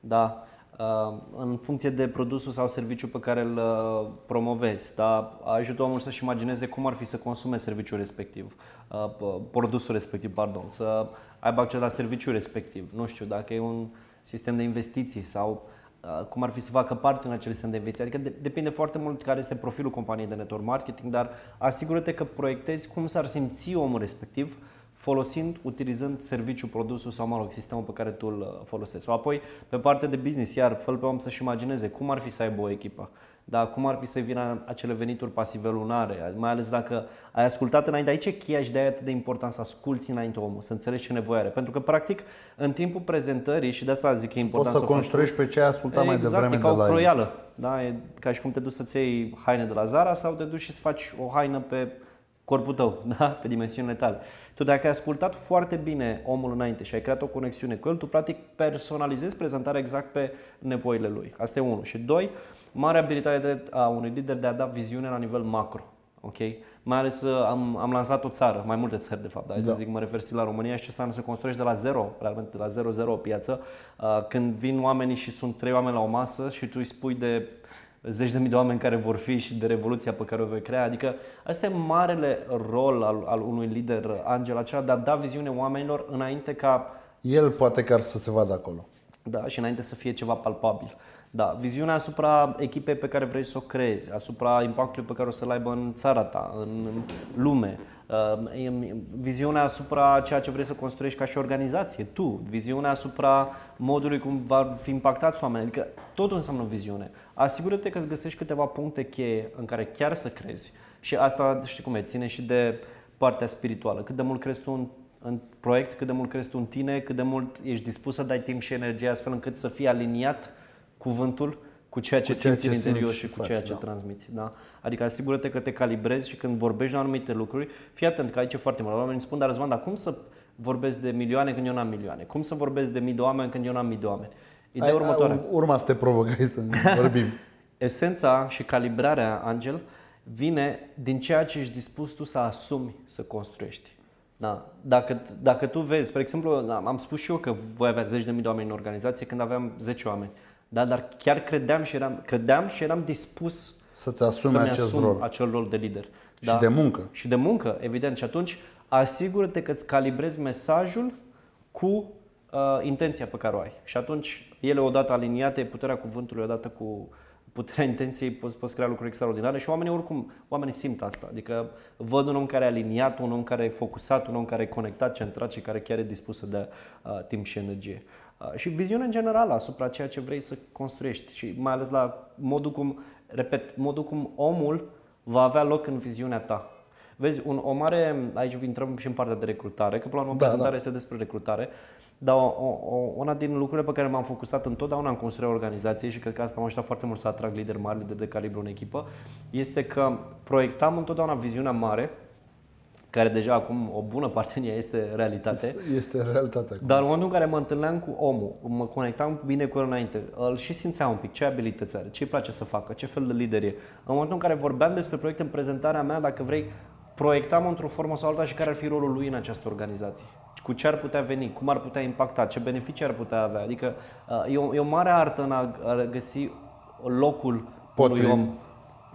Da, uh, în funcție de produsul sau serviciul pe care îl uh, promovezi, da, ajută omul să-și imagineze cum ar fi să consume serviciul respectiv, uh, produsul respectiv, pardon, să aibă acces la serviciul respectiv. Nu știu, dacă e un sistem de investiții sau cum ar fi să facă parte în acel sistem de investiții. Adică depinde foarte mult care este profilul companiei de network marketing, dar asigură-te că proiectezi cum s-ar simți omul respectiv folosind, utilizând serviciul, produsul sau, mă rog, sistemul pe care tu îl uh, folosești. Apoi, pe partea de business, iar fă pe om să-și imagineze cum ar fi să aibă o echipă. Da, cum ar fi să vină acele venituri pasive lunare, mai ales dacă ai ascultat înainte. Aici e cheia și de aia atât de important să asculți înainte omul, să înțelegi ce nevoie are. Pentru că, practic, în timpul prezentării, și de asta zic că e important Poți să, să construiești pe ce ai ascultat exact, mai devreme e ca de la o croială. Da? E ca și cum te duci să-ți iei haine de la Zara sau te duci și să faci o haină pe corpul tău, *laughs* da? pe dimensiunile tale. Tu dacă ai ascultat foarte bine omul înainte și ai creat o conexiune cu el, tu practic personalizezi prezentarea exact pe nevoile lui. Asta e unul. Și doi, mare abilitate a unui lider de a da viziune la nivel macro. Ok? Mai ales uh, am, am lansat o țară, mai multe țări de fapt, da. să zic, mă refer și la România și ce înseamnă să construiești de la zero, realmente de la zero, zero o piață. Uh, când vin oamenii și sunt trei oameni la o masă și tu îi spui de zeci de mii de oameni care vor fi și de revoluția pe care o vei crea. Adică asta e marele rol al, al unui lider, Angel, acela de a da viziune oamenilor înainte ca... El poate chiar să se vadă acolo. Da, și înainte să fie ceva palpabil. Da, viziunea asupra echipei pe care vrei să o creezi, asupra impactului pe care o să-l aibă în țara ta, în lume, uh, viziunea asupra ceea ce vrei să construiești ca și organizație, tu, viziunea asupra modului cum va fi impactați oamenii, adică totul înseamnă viziune. Asigură-te că îți găsești câteva puncte cheie în care chiar să crezi și asta, știi cum e, ține și de partea spirituală. Cât de mult crezi tu în, în proiect, cât de mult crezi tu în tine, cât de mult ești dispus să dai timp și energie astfel încât să fii aliniat cuvântul cu ceea ce cu ceea simți ce în interior și, și cu ceea ce da. transmiți. Da? Adică asigură-te că te calibrezi și când vorbești de anumite lucruri, fii atent că aici e foarte mult. Oamenii spun, dar Răzvan, dar cum să vorbesc de milioane când eu n-am milioane? Cum să vorbesc de mii de oameni când eu n-am mii de oameni? Ideea ai, următoare. Urma să te provocai să vorbim. *laughs* Esența și calibrarea, Angel, vine din ceea ce ești dispus tu să asumi să construiești. Da. Dacă, dacă tu vezi, spre exemplu, am spus și eu că voi avea zeci de mii de oameni în organizație când aveam 10 oameni. Da? Dar chiar credeam și eram, credeam și eram dispus să-ți asumi să acest asum rol. acel rol de lider. Da? Și de muncă. Și de muncă, evident. Și atunci asigură-te că îți calibrezi mesajul cu uh, intenția pe care o ai. Și atunci ele odată aliniate, puterea cuvântului odată cu puterea *laughs* intenției poți, poți crea lucruri extraordinare și oamenii oricum, oamenii simt asta. Adică văd un om care e aliniat, un om care e focusat, un om care e conectat, centrat și care chiar e dispus să dea uh, timp și energie. Uh, și viziune în general asupra ceea ce vrei să construiești și mai ales la modul cum, repet, modul cum omul va avea loc în viziunea ta. Vezi, un, o mare, aici intrăm și în partea de recrutare, că până la urmă da, prezentarea da. este despre recrutare, dar o, o, una din lucrurile pe care m-am focusat întotdeauna în construirea organizației și cred că asta m-a ajutat foarte mult să atrag lideri mari, lideri de calibru în echipă, este că proiectam întotdeauna viziunea mare care deja acum o bună parte din ea este realitate. Este realitate. Dar în momentul în care mă întâlneam cu omul, mă conectam bine cu el înainte, îl și simțeam un pic ce abilități are, ce îi place să facă, ce fel de lider e. În momentul în care vorbeam despre proiecte în prezentarea mea, dacă vrei, proiectam într-o formă sau alta și care ar fi rolul lui în această organizație. Cu ce ar putea veni, cum ar putea impacta, ce beneficii ar putea avea. Adică uh, e o, e o mare artă în a găsi locul Potrivit. unui om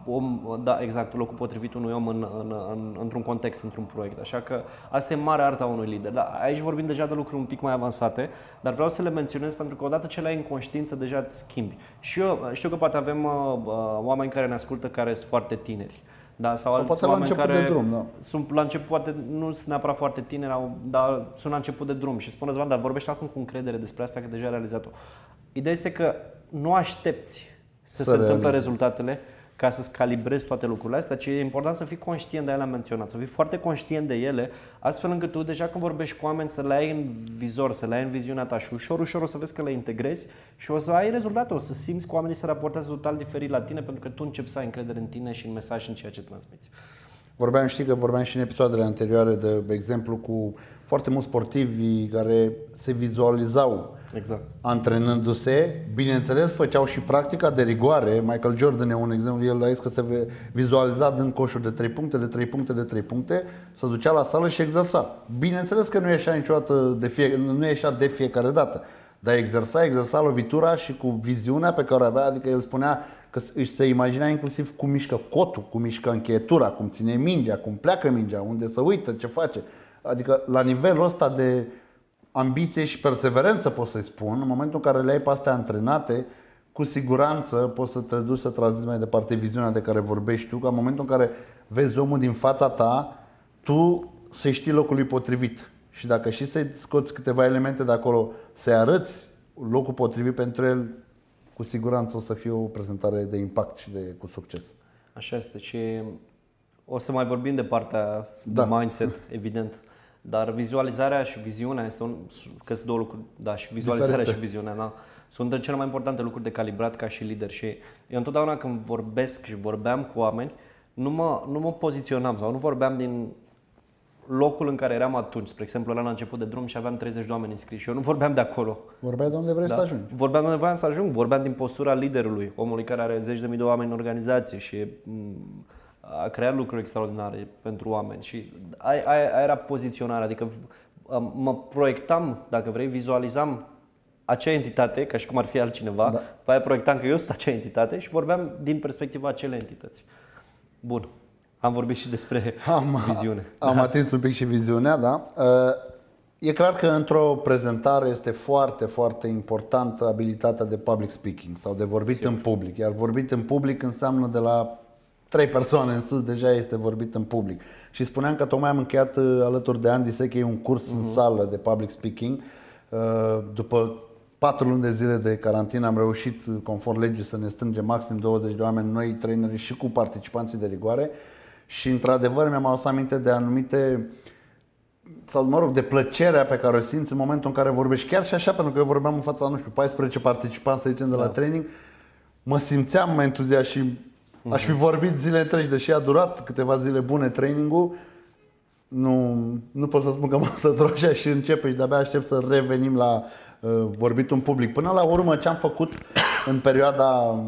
om, da, exact, locul potrivit unui om în, în, în, într-un context, într-un proiect. Așa că asta e mare arta unui lider. Da, aici vorbim deja de lucruri un pic mai avansate, dar vreau să le menționez pentru că odată ce le ai în conștiință, deja îți schimbi. Și eu știu că poate avem uh, uh oameni care ne ascultă care sunt foarte tineri. Da, sau, sau poate la început care de drum, da. Sunt la început, poate nu sunt neapărat foarte tineri, dar sunt la început de drum. Și spune Răzvan, dar vorbește acum cu încredere despre asta, că deja ai realizat-o. Ideea este că nu aștepți să, să se întâmple rezultatele, ca să-ți calibrezi toate lucrurile astea, ci e important să fii conștient de ele menționat, să fii foarte conștient de ele, astfel încât tu deja când vorbești cu oameni să le ai în vizor, să le ai în viziunea ta și ușor, ușor o să vezi că le integrezi și o să ai rezultate, o să simți că oamenii se raportează total diferit la tine pentru că tu începi să ai încredere în tine și în mesaj și în ceea ce transmiți. Vorbeam, știi că vorbeam și în episoadele anterioare de exemplu cu foarte mulți sportivi care se vizualizau exact. antrenându-se. Bineînțeles, făceau și practica de rigoare. Michael Jordan e un exemplu. El a zis că se vizualiza din coșuri de 3 puncte, de 3 puncte, de 3 puncte, se ducea la sală și exersa. Bineînțeles că nu ieșea niciodată de fie, nu ieșea de fiecare dată. Dar exersa, exersa lovitura și cu viziunea pe care o avea, adică el spunea că își se imagina inclusiv cum mișcă cotul, cum mișcă încheietura, cum ține mingea, cum pleacă mingea, unde se uită, ce face. Adică la nivelul ăsta de ambiție și perseverență, pot să-i spun, în momentul în care le ai pe astea antrenate, cu siguranță poți să te duci să transmiți mai departe viziunea de care vorbești tu, ca în momentul în care vezi omul din fața ta, tu să știi locul lui potrivit. Și dacă și să-i scoți câteva elemente de acolo, să-i arăți locul potrivit pentru el, cu siguranță o să fie o prezentare de impact și de cu succes. Așa este și o să mai vorbim de partea da. de mindset, evident. Dar vizualizarea și viziunea este un, că sunt două lucruri, da, și vizualizarea Diferite. și viziunea, da, sunt dintre cele mai importante lucruri de calibrat ca și lider și eu întotdeauna când vorbesc și vorbeam cu oameni, nu mă, nu mă poziționam sau nu vorbeam din locul în care eram atunci. Spre exemplu, la început de drum și aveam 30 de oameni înscriși și eu nu vorbeam de acolo. Vorbeam de unde vrei da? să ajungi. Vorbeam de unde vreau să ajung. Vorbeam din postura liderului, omului care are zeci de mii de oameni în organizație și a creat lucruri extraordinare pentru oameni și aia, aia era poziționarea, adică mă proiectam, dacă vrei, vizualizam acea entitate, ca și cum ar fi altcineva, da. pe aia proiectam că eu sunt acea entitate și vorbeam din perspectiva acelei entități. Bun. Am vorbit și despre am, viziune. Am da. atins un pic și viziunea, da. E clar că într-o prezentare este foarte, foarte importantă abilitatea de public speaking sau de vorbit Sigur. în public. Iar vorbit în public înseamnă de la trei persoane în sus, deja este vorbit în public. Și spuneam că tocmai am încheiat uh, alături de Andy Sechei un curs uh-huh. în mhm. sală de public speaking. Uh, după patru luni de zile de carantină am reușit, uh, conform legii, să ne strângem maxim 20 de oameni, noi traineri și cu participanții de rigoare. Și într-adevăr mi-am adus aminte de anumite sau mă rog, de plăcerea pe care o simți în momentul în care vorbești chiar și așa, pentru că eu vorbeam în fața, nu știu, 14 participanți, să zicem, de la da. training, mă simțeam entuziast și Aș fi vorbit zile întregi, deși a durat câteva zile bune trainingul. Nu, nu pot să spun că *laughs* m-am să așa și începe și de-abia aștept să revenim la uh, vorbit în public. Până la urmă ce am făcut *coughs* în perioada,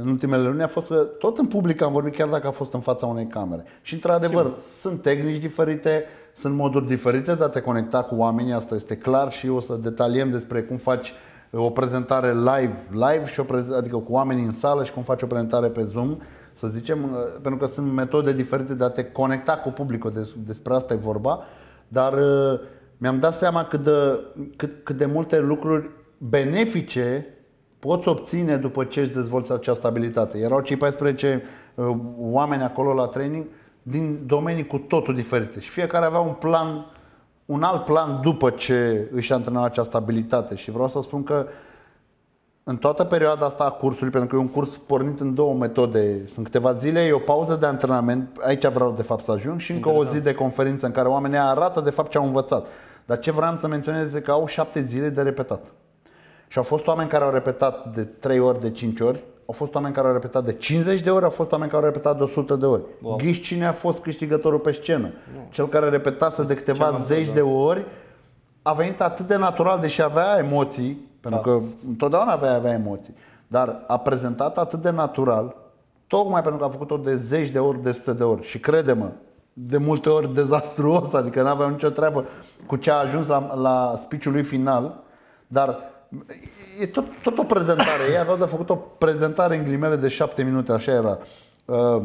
în ultimele luni a fost că tot în public am vorbit chiar dacă a fost în fața unei camere. Și într-adevăr Sigur. sunt tehnici diferite, sunt moduri diferite de a te conecta cu oamenii, asta este clar și o să detaliem despre cum faci o prezentare live, live și o prez- adică cu oamenii în sală și cum faci o prezentare pe Zoom să zicem, uh, pentru că sunt metode diferite de a te conecta cu publicul, despre asta e vorba, dar uh, mi-am dat seama cât de, cât, cât de multe lucruri benefice poți obține după ce îți dezvolți această abilitate. Erau cei 14 uh, oameni acolo la training din domenii cu totul diferite și fiecare avea un plan, un alt plan după ce își antrenau această abilitate și vreau să spun că în toată perioada asta a cursului, pentru că e un curs pornit în două metode, sunt câteva zile, e o pauză de antrenament, aici vreau de fapt să ajung, și încă Interesant. o zi de conferință în care oamenii arată de fapt ce au învățat. Dar ce vreau să menționez este că au șapte zile de repetat. Și au fost oameni care au repetat de 3 ori, de 5 ori, au fost oameni care au repetat de 50 de ori, au fost oameni care au repetat de 100 de ori. Wow. Ghiși cine a fost câștigătorul pe scenă. No. Cel care repetase de câteva zeci da. de ori a venit atât de natural, deși avea emoții, pentru da. că întotdeauna avea, avea emoții, dar a prezentat atât de natural, tocmai pentru că a făcut-o de zeci de ori, de sute de ori. Și crede-mă, de multe ori dezastruos, adică nu avea nicio treabă cu ce a ajuns la, la speech lui final, dar e tot, tot o prezentare. Ei aveau de făcut o prezentare în ghilimele de șapte minute, așa era. Uh,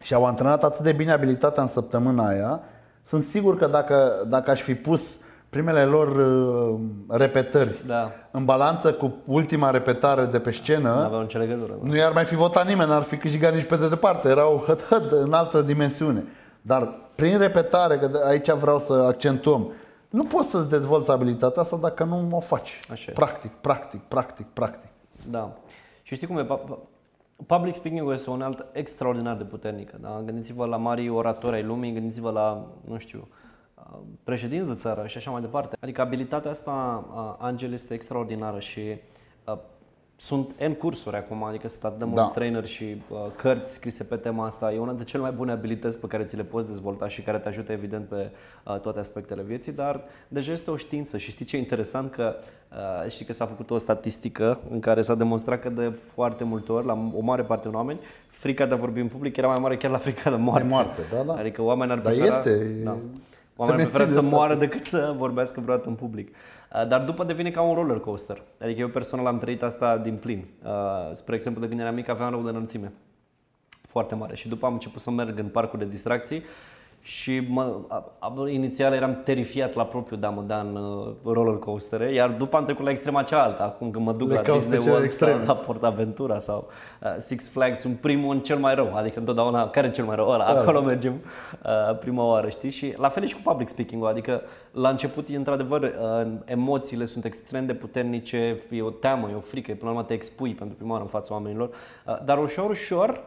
și au antrenat atât de bine abilitatea în săptămâna aia. Sunt sigur că dacă, dacă aș fi pus primele lor uh, repetări da. în balanță cu ultima repetare de pe scenă, nu, nicio legătură, nu i-ar mai fi votat nimeni, n-ar fi câștigat nici pe de departe. Erau hăt, hăt, în altă dimensiune. Dar prin repetare, că aici vreau să accentuăm, nu poți să-ți dezvolți abilitatea asta dacă nu o faci. Așa practic, practic, practic, practic. Da. Și știi cum e? Public speaking este o unealtă extraordinar de puternică. Da? Gândiți-vă la mari oratori ai lumii, gândiți-vă la, nu știu, președinți de țară și așa mai departe. Adică abilitatea asta, Angel, este extraordinară și sunt N cursuri acum, adică sunt atât de mulți da. trainer și uh, cărți scrise pe tema asta. E una dintre cele mai bune abilități pe care ți le poți dezvolta și care te ajută evident pe uh, toate aspectele vieții, dar deja este o știință și știi ce e interesant? Că uh, știi că s-a făcut o statistică în care s-a demonstrat că de foarte multe ori, la o mare parte din oameni, frica de a vorbi în public era mai mare chiar la frica de moarte. De moarte, da, da. Adică oamenii ar prefera... Dar este... Da. Oamenii preferă să moară decât să vorbească vreodată în public. Uh, dar după devine ca un roller coaster. Adică eu personal am trăit asta din plin. Uh, spre exemplu, de când eram mic aveam rău de înălțime. Foarte mare. Și după am început să merg în parcul de distracții și mă, a, inițial eram terifiat la propriu de a mă da în uh, roller coastere, iar după am trecut la extrema cealaltă, acum când mă duc Le la Disney World extrem. sau la Port Aventura sau uh, Six Flags, sunt primul în cel mai rău, adică întotdeauna care e cel mai rău, ăla, acolo mergem uh, prima oară, știi? Și la fel și cu public speaking-ul, adică la început, într-adevăr, uh, emoțiile sunt extrem de puternice, e o teamă, e o frică, până la urmă te expui pentru prima oară în fața oamenilor, uh, dar ușor, ușor,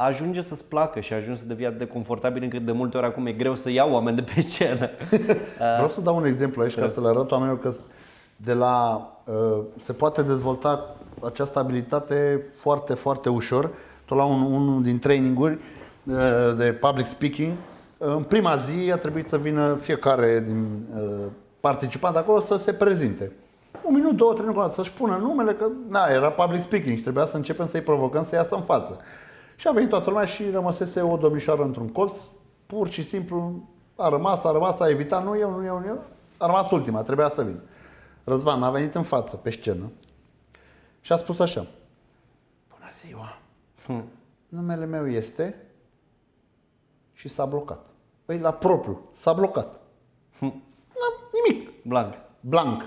ajunge să-ți placă și ajunge să devii atât de confortabil încât de multe ori acum e greu să iau oameni de pe scenă. *laughs* Vreau să dau un exemplu aici ca să le arăt oamenilor că de la, uh, se poate dezvolta această abilitate foarte, foarte ușor. Tot la un, unul din traininguri uh, de public speaking, în prima zi a trebuit să vină fiecare din uh, participant acolo să se prezinte. Un minut, două, trei minute, să-și pună numele, că na, era public speaking și trebuia să începem să-i provocăm să iasă în față. Și a venit toată lumea și rămăsese o domnișoară într-un colț, pur și simplu a rămas, a rămas, a evitat, nu eu, nu eu, nu eu, a rămas ultima, trebuia să vin. Răzvan a venit în față, pe scenă, și a spus așa, Bună ziua, hm. numele meu este și s-a blocat. Păi la propriu, s-a blocat. Hm. nimic. Blank. Blank.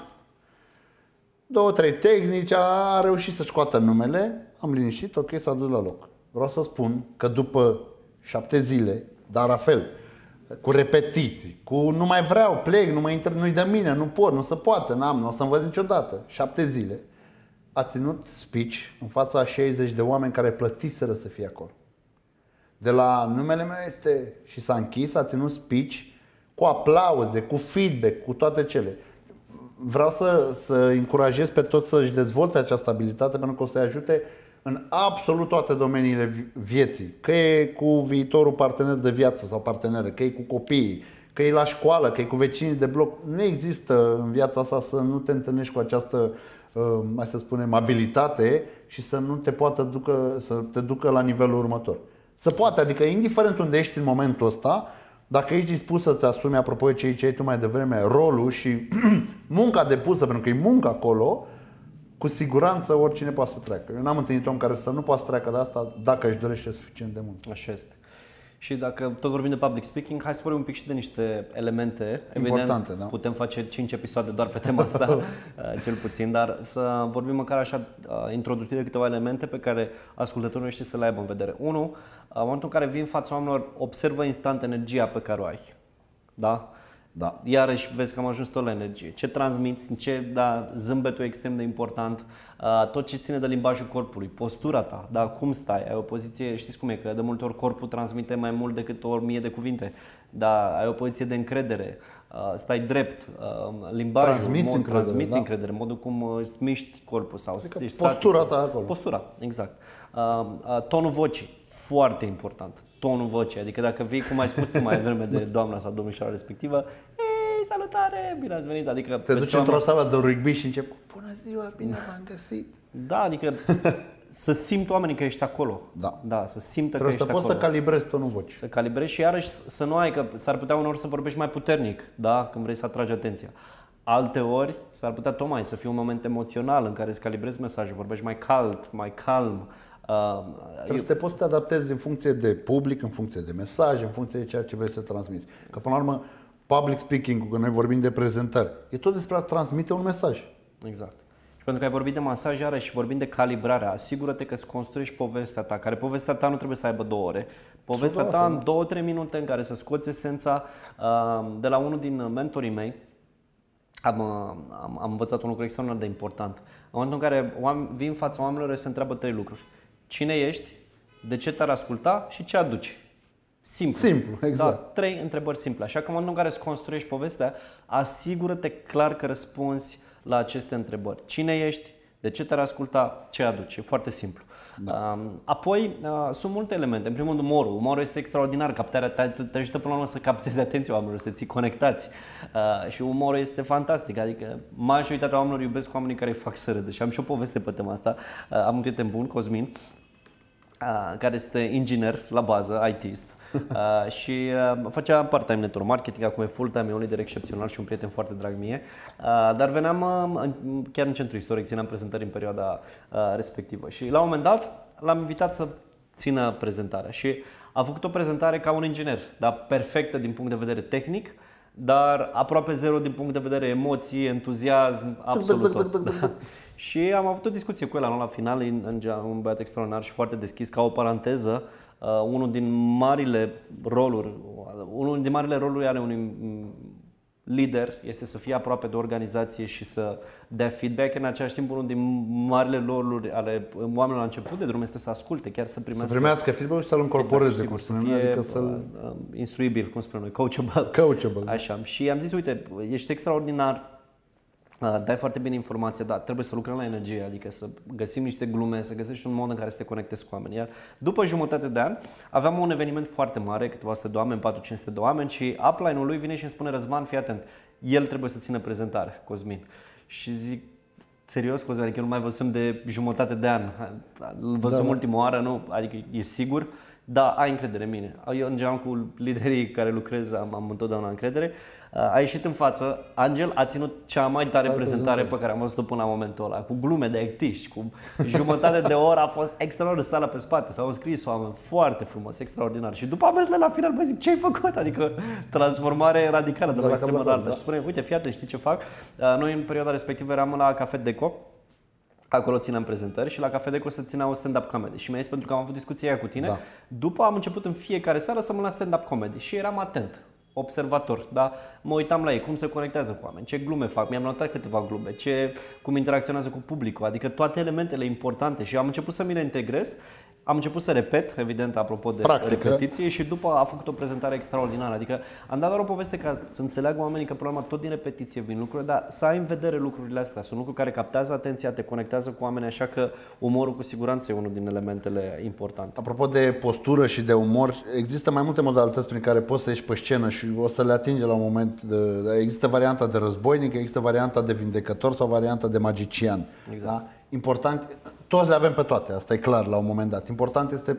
Două, trei tehnici, a reușit să scoată numele, am liniștit, ok, s-a dus la loc vreau să spun că după șapte zile, dar la fel, cu repetiții, cu nu mai vreau, plec, nu mai inter, nu-i de mine, nu pot, nu se poate, n-am, nu o să învăț niciodată. Șapte zile. A ținut speech în fața a 60 de oameni care plătiseră să fie acolo. De la numele meu este și s-a închis, a ținut speech cu aplauze, cu feedback, cu toate cele. Vreau să, să încurajez pe toți să-și dezvolte această abilitate pentru că o să-i ajute în absolut toate domeniile vieții. Că e cu viitorul partener de viață sau parteneră, că e cu copiii, că e la școală, că e cu vecinii de bloc. Nu există în viața asta să nu te întâlnești cu această, uh, mai să spunem, abilitate și să nu te poată ducă, să te ducă la nivelul următor. Să poate, adică indiferent unde ești în momentul ăsta, dacă ești dispus să-ți asumi, apropo de ce ai tu mai devreme, rolul și *clears throat* munca depusă, pentru că e muncă acolo, cu siguranță oricine poate să treacă. Eu n-am întâlnit om care să nu poată să treacă de asta dacă își dorește suficient de mult. Așa este. Și dacă tot vorbim de public speaking, hai să vorbim un pic și de niște elemente. Importante, Evident, da. Putem face 5 episoade doar pe tema asta, *laughs* uh, cel puțin, dar să vorbim măcar așa uh, introductive câteva elemente pe care ascultătorul știe să le aibă în vedere. Unu, uh, în momentul în care vin în fața oamenilor, observă instant energia pe care o ai. Da? Da. Iarăși vezi că am ajuns tot la energie. Ce transmiți, ce, da, zâmbetul e extrem de important, uh, tot ce ține de limbajul corpului, postura ta, da, cum stai, ai o poziție, știți cum e, că de multe ori corpul transmite mai mult decât o mie de cuvinte, da, ai o poziție de încredere, uh, stai drept, uh, limbajul, transmiți mod, încredere, transmiți da. încredere, modul cum uh, îți miști corpul sau Adică ești postura static. ta acolo. Postura, exact. Uh, uh, tonul vocii, foarte important. Tonul vocii, adică dacă vii, cum ai spus tu mai devreme de *laughs* doamna sau domnișoara respectivă, ei, salutare, bine ați venit, adică... Te pe duci toamnă- într-o sală de rugby și începi cu Bună ziua, bine v-am găsit. Da, adică *laughs* să simt oamenii că ești acolo. Da. Da, să simtă Trebuie că să ești poți să acolo. calibrezi tonul vocii. Să calibrezi și iarăși să nu ai, că s-ar putea uneori să vorbești mai puternic, da, când vrei să atragi atenția. Alte ori s-ar putea tocmai să fie un moment emoțional în care îți calibrezi mesajul, vorbești mai cald, mai calm. Uh, Trebuie să te poți să te adaptezi în funcție de public, în funcție de mesaj, în funcție de ceea ce vrei să transmiți. Că până la urmă, public speaking, când noi vorbim de prezentări, e tot despre a transmite un mesaj. Exact. Și pentru că ai vorbit de masaj, iarăși și vorbim de calibrare, asigură-te că îți construiești povestea ta, care povestea ta nu trebuie să aibă două ore. Povestea ta în două, trei minute în care să scoți esența uh, de la unul din mentorii mei, am, uh, am, am învățat un lucru extraordinar de important. În momentul în care oameni, vin în fața oamenilor și se întreabă trei lucruri. Cine ești? De ce te-ar asculta? Și ce aduci? Simplu. Simplu, exact. Da, trei întrebări simple. Așa că în momentul în care îți construiești povestea, asigură-te clar că răspunzi la aceste întrebări. Cine ești? De ce te-ar asculta? Ce aduci? E foarte simplu. Da. Apoi, uh, sunt multe elemente. În primul rând, umorul. Umorul este extraordinar. Captarea te, te ajută până la urmă să captezi atenția oamenilor, să ții conectați. Uh, și umorul este fantastic. Adică majoritatea oamenilor iubesc oamenii care îi fac să râdă. Și am și o poveste pe tema asta. Uh, am un prieten bun, Cosmin, uh, care este inginer la bază, ITist. Uh, *laughs* și uh, făcea part-time network marketing, acum e full-time, e un lider excepțional și un prieten foarte drag mie. Uh, dar veneam uh, în, chiar în centru istoric, țineam prezentări în perioada uh, respectivă. Și la un moment dat l-am invitat să țină prezentarea și a făcut o prezentare ca un inginer, dar perfectă din punct de vedere tehnic, dar aproape zero din punct de vedere emoții, entuziasm, absolut tot. *laughs* Da. Și am avut o discuție cu el la final, e un băiat extraordinar și foarte deschis, ca o paranteză, uh, unul din marile roluri, unul din marile roluri ale unui mm, lider este să fie aproape de organizație și să dea feedback. În același timp, unul din marile roluri ale oamenilor la început de drum este să asculte, chiar să primească, Să primească feedback și să-l incorporeze, feedback, cum sigur, spunem, să fie adică să-l uh, uh, instruibil, cum spunem noi, coachable. coachable. Așa. Și am zis, uite, ești extraordinar, uh, dai foarte bine informație, dar trebuie să lucrăm la energie, adică să găsim niște glume, să găsești un mod în care să te conectezi cu oameni. Iar după jumătate de an aveam un eveniment foarte mare, câteva sute de oameni, 4-500 de oameni și upline-ul lui vine și îmi spune, Răzvan, fii atent, el trebuie să țină prezentare, Cosmin. Și zic, serios, Cosmin, adică nu mai văzusem de jumătate de an. Îl văzusem da, ultima oară, nu, adică e sigur. Da, ai încredere în mine. Eu în general cu liderii care lucrez am, am întotdeauna încredere. A ieșit în față, Angel a ținut cea mai tare Tare prezentare pe care am văzut-o până la momentul ăla, cu glume de actiști, cu jumătate de oră a fost extraordinar sala pe spate, s-au scris oameni foarte frumos, extraordinar. Și după am mers la final, bă zic, ce ai făcut? Adică transformare radicală de la la extremă cap la la alta. cap, Și spune, uite, fii atent, știi ce fac? Uh, Noi în perioada respectivă eram la Cafe Deco, Acolo țineam prezentări și la Cafe Deco se ținea o stand-up comedy. Și mi-a zis, pentru că am avut discuția aia cu tine, Da. după am început în fiecare seară să mă la stand-up comedy și eram atent, observator, da? Mă uitam la ei, cum se conectează cu oameni, ce glume fac, mi-am notat câteva glume, ce, cum interacționează cu publicul, adică toate elementele importante și am început să mi le integrez. Am început să repet, evident, apropo de Practică. repetiție și după a făcut o prezentare extraordinară. Adică am dat doar o poveste ca să înțeleagă oamenii că, până la urmă, tot din repetiție vin lucruri, dar să ai în vedere lucrurile astea. Sunt lucruri care captează atenția, te conectează cu oamenii, așa că umorul cu siguranță e unul din elementele importante. Apropo de postură și de umor, există mai multe modalități prin care poți să ieși pe scenă și o să le atinge la un moment. De, există varianta de războinic, există varianta de vindecător sau varianta de magician. Exact. Da? Important, toți le avem pe toate, asta e clar la un moment dat. Important este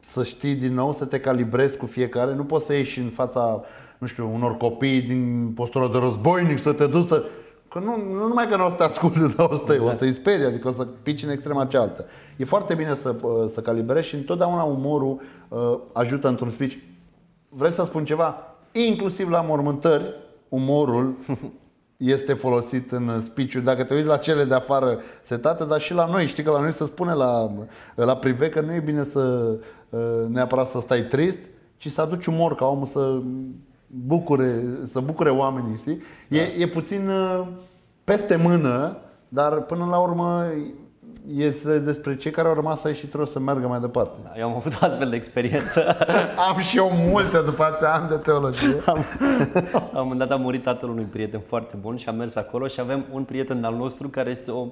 să știi din nou, să te calibrezi cu fiecare. Nu poți să ieși în fața, nu știu, unor copii din postura de războinic și să te duci să... Că nu, nu numai că nu o să te asculte, *laughs* dar o să, te, o să te sperie, adică o să pici în extrema cealaltă. E foarte bine să, să calibrezi și întotdeauna umorul uh, ajută într-un speech. Vreți să spun ceva? Inclusiv la mormântări, umorul *laughs* este folosit în speech Dacă te uiți la cele de afară setate, dar și la noi, știi că la noi se spune la, la prive că nu e bine să uh, neapărat să stai trist, ci să aduci umor ca omul să bucure, să bucure oamenii, știi? E, da. e puțin uh, peste mână, dar până la urmă este despre cei care au rămas aici și trebuie să meargă mai departe. Da, eu am avut o astfel de experiență. *laughs* am și eu multe după atâția ani de teologie. *laughs* am, la un moment dat a murit tatăl unui prieten foarte bun și am mers acolo și avem un prieten al nostru care este o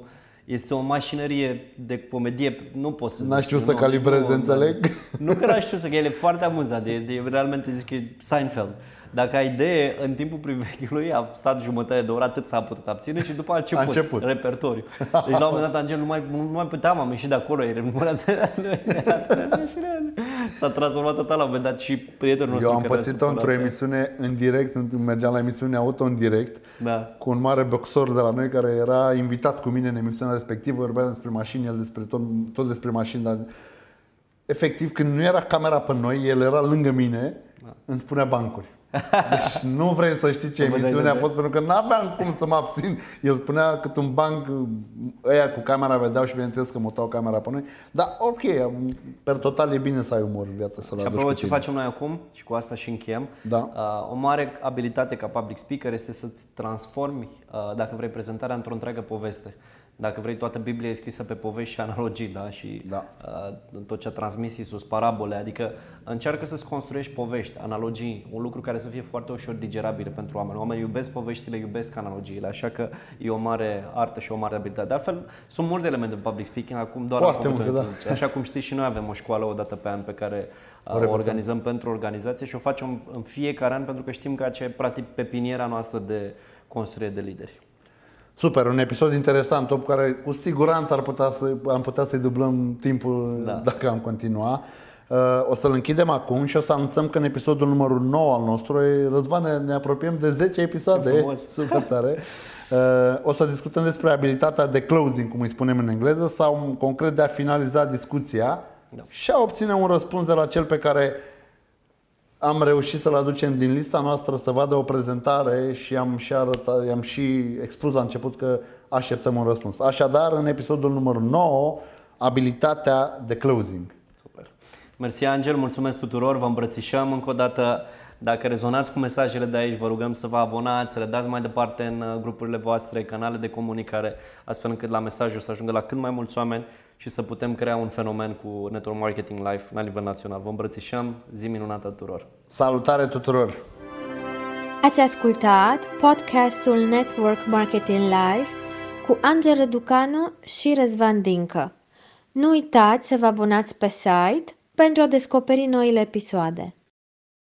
este o mașinărie de comedie, nu pot să N-a știut să calibreze, nu, înțeleg? Nu că n-a știut să, că el e foarte amuzat, de, de, realmente zic că e Seinfeld. Dacă ai idee, în timpul priveghiului a stat jumătate de oră, atât s-a putut abține și după a început, a început. repertoriu. Deci la un moment dat Angel nu mai, nu mai puteam, am ieșit de acolo, era S-a transformat total la un moment dat și prietenul nostru. Eu am pățit-o într-o emisiune în direct, mergeam la emisiune auto în direct, da. cu un mare boxor de la noi care era invitat cu mine în emisiunea respectivă, vorbeam despre mașini, el despre tot, tot despre mașini, dar efectiv când nu era camera pe noi, el era lângă mine, da. îmi spunea bancuri. Deci nu vrei să știi ce emisiune a fost, pentru că nu aveam cum să mă abțin. El spunea cât un banc, ăia cu camera vedeau și bineînțeles că mutau camera pe noi. Dar ok, per total e bine să ai umor în viață, să-l aduci apropo, ce facem noi acum, și cu asta și încheiem, da. uh, o mare abilitate ca public speaker este să-ți transformi, uh, dacă vrei, prezentarea într-o întreagă poveste. Dacă vrei, toată Biblia e scrisă pe povești și analogii, da? Și da. Uh, tot ce a transmis Iisus, parabole, adică încearcă să-ți construiești povești, analogii, un lucru care să fie foarte ușor digerabil pentru oameni. Oamenii iubesc poveștile, iubesc analogiile, așa că e o mare artă și o mare abilitate. De altfel, sunt multe elemente de public speaking, acum doar foarte multe, da. Așa cum știți și noi avem o școală o dată pe an pe care uh, o, o organizăm pentru organizație și o facem în fiecare an pentru că știm că aceea e practic pepiniera noastră de construire de lideri. Super, un episod interesant, top care cu siguranță ar putea să, am putea să-i dublăm timpul da. dacă am continua. Uh, o să-l închidem acum și o să anunțăm că în episodul numărul 9 al nostru, Răzvan, ne, ne apropiem de 10 episoade, super tare. Uh, o să discutăm despre abilitatea de closing, cum îi spunem în engleză, sau concret de a finaliza discuția da. și a obține un răspuns de la cel pe care am reușit să-l aducem din lista noastră să vadă o prezentare și am și, arătat, am și expus la început că așteptăm un răspuns. Așadar, în episodul numărul 9, abilitatea de closing. Super. Mersi, Angel, mulțumesc tuturor, vă îmbrățișăm încă o dată. Dacă rezonați cu mesajele de aici, vă rugăm să vă abonați, să le dați mai departe în uh, grupurile voastre, canale de comunicare, astfel încât la mesajul să ajungă la cât mai mulți oameni și să putem crea un fenomen cu Network Marketing Live la nivel național. Vă îmbrățișăm, zi minunată tuturor! Salutare tuturor! Ați ascultat podcastul Network Marketing Live cu Angel Reducanu și Răzvan Dincă. Nu uitați să vă abonați pe site pentru a descoperi noile episoade.